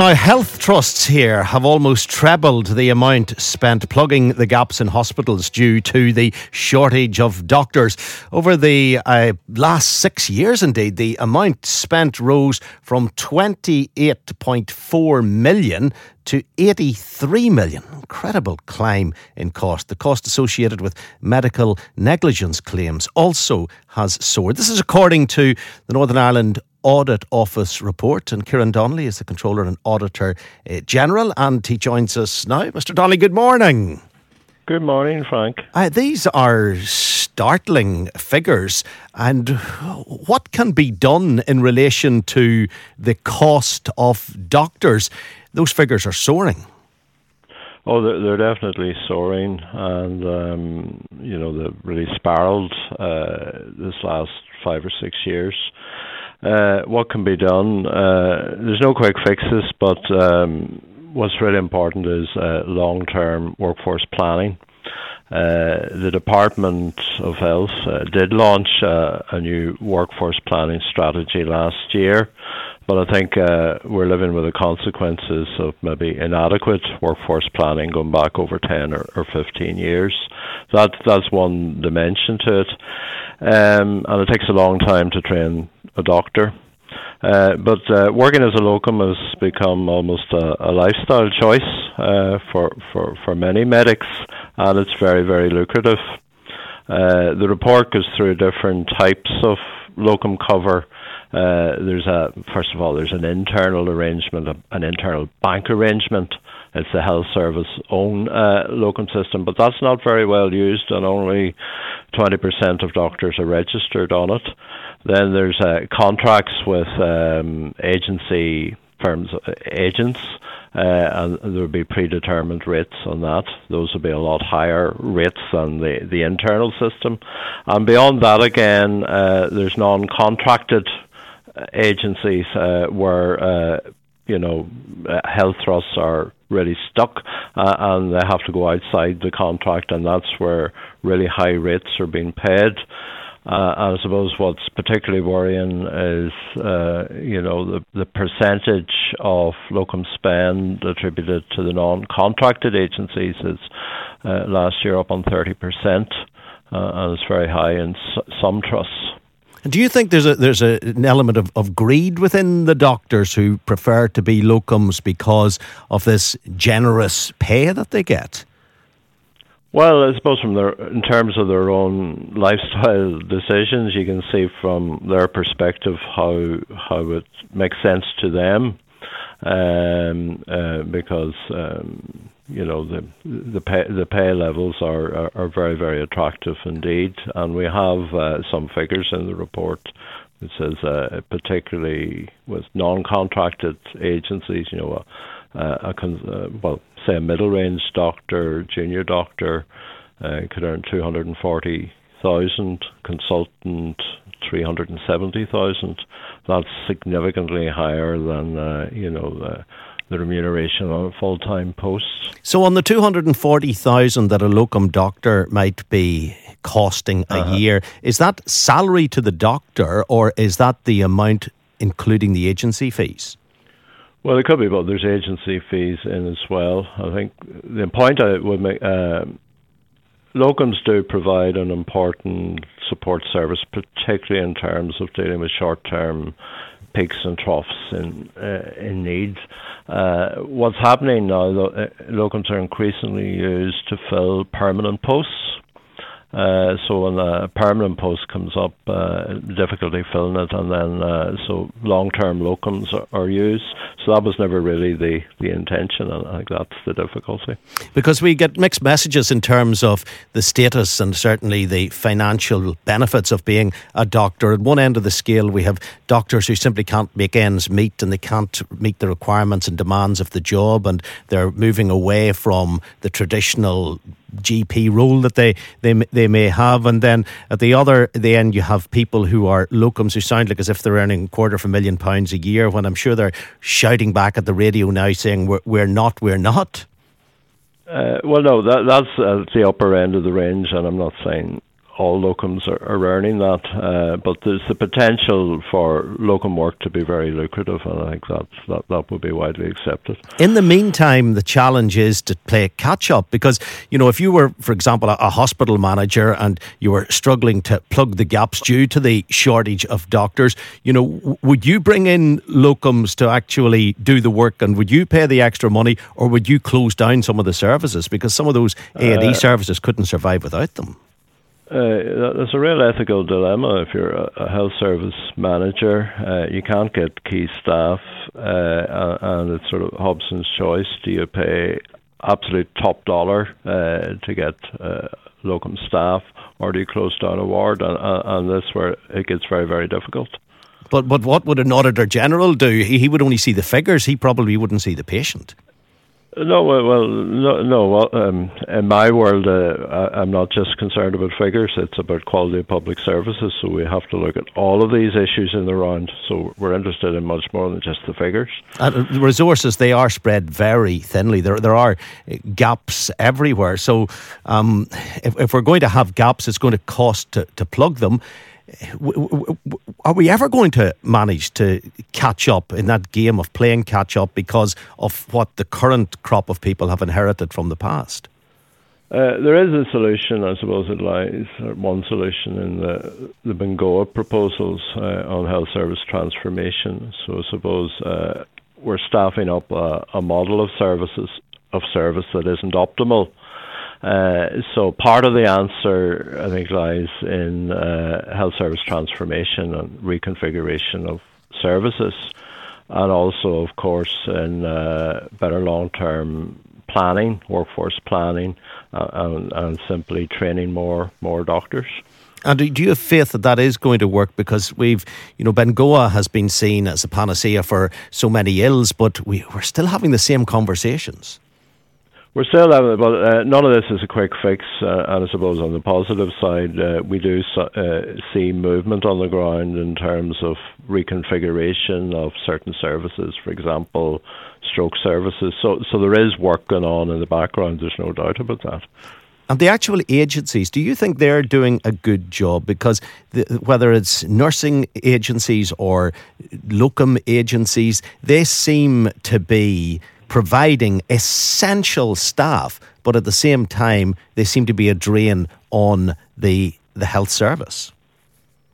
Now, health trusts here have almost trebled the amount spent plugging the gaps in hospitals due to the shortage of doctors. Over the uh, last six years, indeed, the amount spent rose from 28.4 million to 83 million. Incredible climb in cost. The cost associated with medical negligence claims also has soared. This is according to the Northern Ireland Audit Office report. And Kieran Donnelly is the Controller and Auditor uh, General, and he joins us now. Mr. Donnelly, good morning. Good morning, Frank. Uh, these are startling figures. And what can be done in relation to the cost of doctors? Those figures are soaring. Oh, they're, they're definitely soaring, and um, you know they've really spiraled uh, this last five or six years. Uh, what can be done? Uh, there's no quick fixes, but um, what's really important is uh, long-term workforce planning. Uh, the Department of Health uh, did launch uh, a new workforce planning strategy last year, but I think we're living with the consequences of maybe inadequate workforce planning going back over 10 or, or 15 years. That, that's one dimension to it. Um, and it takes a long time to train a doctor. Uh, but uh, working as a locum has become almost a, a lifestyle choice uh, for, for, for many medics, and it's very, very lucrative. Uh, the report goes through different types of locum cover. Uh, there's a first of all, there's an internal arrangement, an internal bank arrangement. It's the health service own uh, locum system, but that's not very well used, and only 20% of doctors are registered on it. Then there's uh, contracts with um, agency firms, uh, agents, uh, and there will be predetermined rates on that. Those will be a lot higher rates than the, the internal system. And beyond that, again, uh, there's non-contracted agencies uh, where uh, you know health trusts are really stuck uh, and they have to go outside the contract, and that's where really high rates are being paid. Uh, I suppose what's particularly worrying is, uh, you know, the, the percentage of locum spend attributed to the non-contracted agencies is uh, last year up on 30%, uh, and it's very high in s- some trusts. Do you think there's a there's a, an element of, of greed within the doctors who prefer to be locums because of this generous pay that they get? Well, I suppose from their in terms of their own lifestyle decisions, you can see from their perspective how how it makes sense to them, um, uh, because um, you know the the pay the pay levels are, are, are very very attractive indeed, and we have uh, some figures in the report. It says uh, particularly with non-contracted agencies, you know, uh, a con- uh, well, say a middle range doctor, junior doctor, uh, could earn two hundred and forty thousand, consultant three hundred and seventy thousand. That's significantly higher than uh, you know the the remuneration on a full time post. So, on the 240,000 that a locum doctor might be costing a uh-huh. year, is that salary to the doctor or is that the amount including the agency fees? Well, it could be both. There's agency fees in as well. I think the point I would make, uh, locums do provide an important support service, particularly in terms of dealing with short-term peaks and troughs in uh, in need. Uh, what's happening now, uh, locums are increasingly used to fill permanent posts. Uh, so when a permanent post comes up, uh, difficulty filling it, and then uh, so long-term locums are, are, used. So that was never really the, the intention, and I think that's the difficulty. Because we get mixed messages in terms of the status and certainly the financial benefits of being a doctor. At one end of the scale, we have doctors who simply can't make ends meet, and they can't meet the requirements and demands of the job, and they're moving away from the traditional GP role that they, they they may have, and then at the other the end you have people who are locums who sound like as if they're earning a quarter of a million pounds a year. When I'm sure they're shouting back at the radio now saying we're we're not, we're not. Uh, well, no, that, that's at the upper end of the range, and I'm not saying all locums are, are earning that, uh, but there's the potential for locum work to be very lucrative, and I think that, that that would be widely accepted. In the meantime, the challenge is to play catch up because you know if you were, for example, a, a hospital manager and you were struggling to plug the gaps due to the shortage of doctors, you know, w- would you bring in locums to actually do the work, and would you pay the extra money, or would you close down some of the services because some of those A and E uh, services couldn't survive without them? Uh, there's a real ethical dilemma if you're a, health service manager. Uh, you can't get key staff, uh, and it's sort of Hobson's choice. Do you pay absolute top dollar uh, to get uh, locum staff, or do you close down a ward? And, and this where it gets very, very difficult. But but what would an auditor general do? He, he would only see the figures. He probably wouldn't see the patient. No, well, no, no. Well, um, in my world, uh, I'm not just concerned about figures. It's about quality of public services. So we have to look at all of these issues in the round. So we're interested in much more than just the figures. Uh, resources they are spread very thinly. There, there are uh, gaps everywhere. So um, if, if we're going to have gaps, it's going to cost to, to plug them are we ever going to manage to catch up in that game of playing catch up because of what the current crop of people have inherited from the past? Uh, there is a solution, I suppose it lies, one solution in the, the Bengoa proposals uh, on health service transformation. So I suppose uh, we're staffing up a, a model of services of service that isn't optimal uh, so part of the answer, I think, lies in uh, health service transformation and reconfiguration of services, and also, of course, in uh, better long-term planning, workforce planning, uh, and, and, simply training more more doctors. And do you have faith that that is going to work? Because we've, you know, Bengoa has been seen as a panacea for so many ills, but we, we're still having the same conversations. We're still having, but uh, none of this is a quick fix. Uh, and I suppose on the positive side, uh, we do uh, see movement on the ground in terms of reconfiguration of certain services, for example, stroke services. So, so there is work going on in the background. There's no doubt about that. And the actual agencies, do you think they're doing a good job? Because the, whether it's nursing agencies or locum agencies, they seem to be providing essential staff, but at the same time, they seem to be a drain on the, the health service.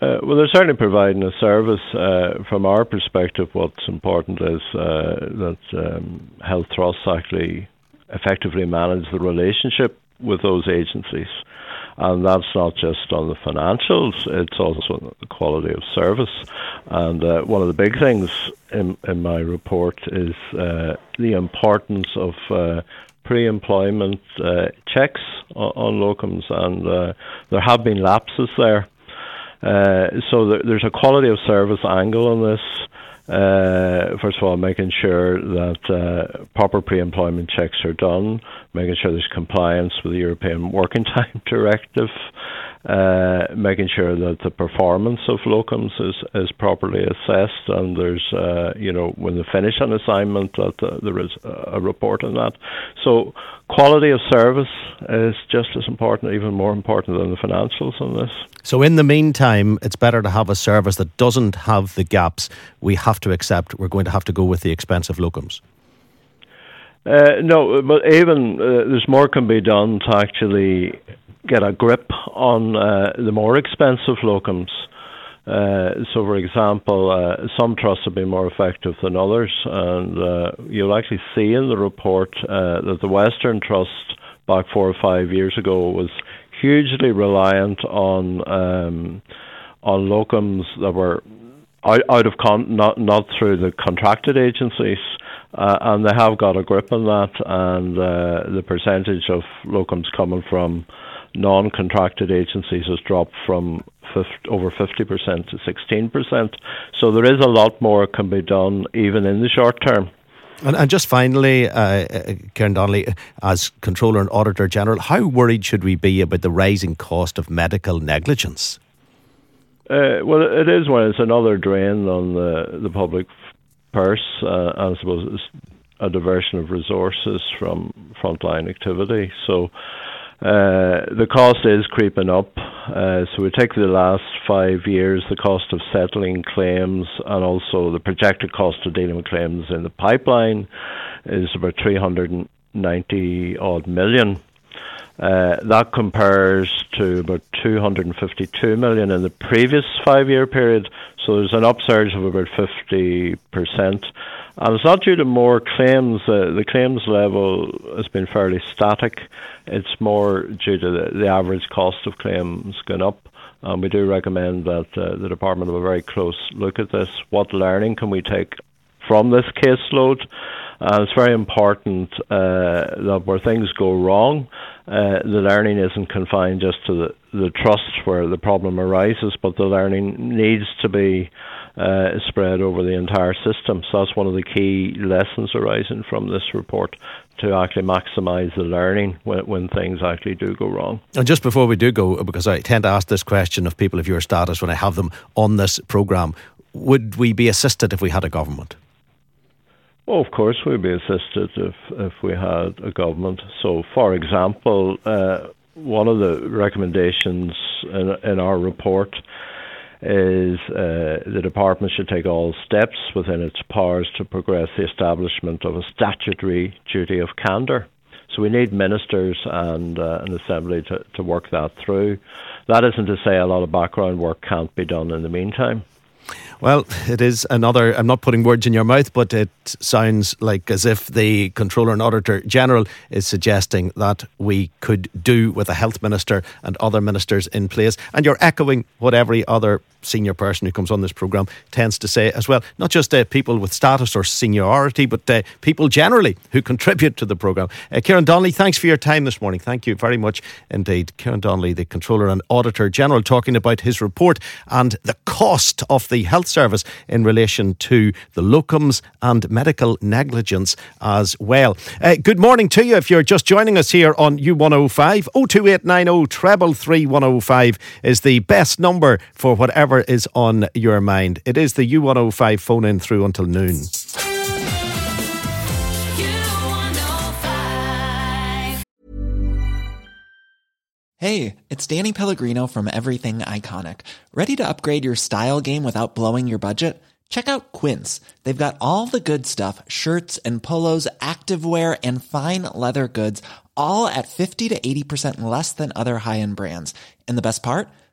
Uh, well, they're certainly providing a service. Uh, from our perspective, what's important is uh, that um, Health Trusts actually effectively manage the relationship with those agencies. And that's not just on the financials, it's also on the quality of service. And uh, one of the big things in, in my report is uh, the importance of uh, pre-employment uh, checks on, locums, and uh, there have been lapses there. Uh, so there, there's a quality of service angle on this. Uh, first of all, making sure that uh, proper pre-employment checks are done, making sure there's compliance with the European Working Time Directive, making sure that the performance of locums is, is properly assessed, and there's, uh, you know, when they finish an assignment, that uh, there is a report on that. So, quality of service is just as important, even more important than the financials on this. So, in the meantime, it's better to have a service that doesn't have the gaps we have to accept. We're going to have to go with the expensive locums. Uh, no, but even uh, there's more can be done to actually get a grip on uh, the more expensive locums. Uh, so, for example, uh, some trusts have been more effective than others, and uh, you'll actually see in the report uh, that the Western Trust back four or five years ago was hugely reliant on um, on locums that were out, out of con- not not through the contracted agencies. Uh, and they have got a grip on that, and uh, the percentage of locums coming from non-contracted agencies has dropped from 50, over 50% to 16%. So there is a lot more can be done even in the short term. And, and just finally, uh, uh, Kieran Donnelly, as Controller and Auditor General, how worried should we be about the rising cost of medical negligence? Uh, well, it is one. It's another drain on the the public purse. Uh, I suppose it's a diversion of resources from frontline activity. So the cost is creeping up. Uh, so we take the last five years, the cost of settling claims and also the projected cost of dealing with claims in the pipeline is about 390 odd million. Uh, that compares to about 252 million in the previous five-year period. So there's an upsurge of about 50 percent, and it's not due to more claims. The claims level has been fairly static. It's more due to the, the average cost of claims going up. And we do recommend that uh, the department have a very close look at this. What learning can we take from this caseload? And it's very important uh, that where things go wrong, uh, the learning isn't confined just to the, the trust where the problem arises, but the learning needs to be uh, spread over the entire system. So that's one of the key lessons arising from this report to actually maximise the learning when, when things actually do go wrong. And just before we do go, because I tend to ask this question of people of your status when I have them on this programme, would we be assisted if we had a government? Well, of course, we'd be assisted if if we had a government. So, for example, uh, one of the recommendations in, in our report is uh, the department should take all steps within its powers to progress the establishment of a statutory duty of candour. So we need ministers and uh, an assembly to, to work that through. That isn't to say a lot of background work can't be done in the meantime. Well, it is another. I'm not putting words in your mouth, but it sounds like as if the Controller and Auditor General is suggesting that we could do with a health minister and other ministers in place. And you're echoing what every other senior person who comes on this programme tends to say as well. Not just uh, people with status or seniority, but uh, people generally who contribute to the programme. Uh, Donnelly, thanks for your time this morning. Thank you very much indeed. Kieran Donnelly, the Controller and Auditor General, talking about his report and the cost of the health service in relation to the locums and medical negligence as well. Uh, good morning to you if you're just joining us here on U105. 02890 treble 3105 is the best number for whatever whatever is on your mind. It is the U105 phone in through until noon. Hey, it's Danny Pellegrino from Everything Iconic. Ready to upgrade your style game without blowing your budget? Check out Quince. They've got all the good stuff shirts and polos, activewear, and fine leather goods, all at 50 to 80% less than other high end brands. And the best part?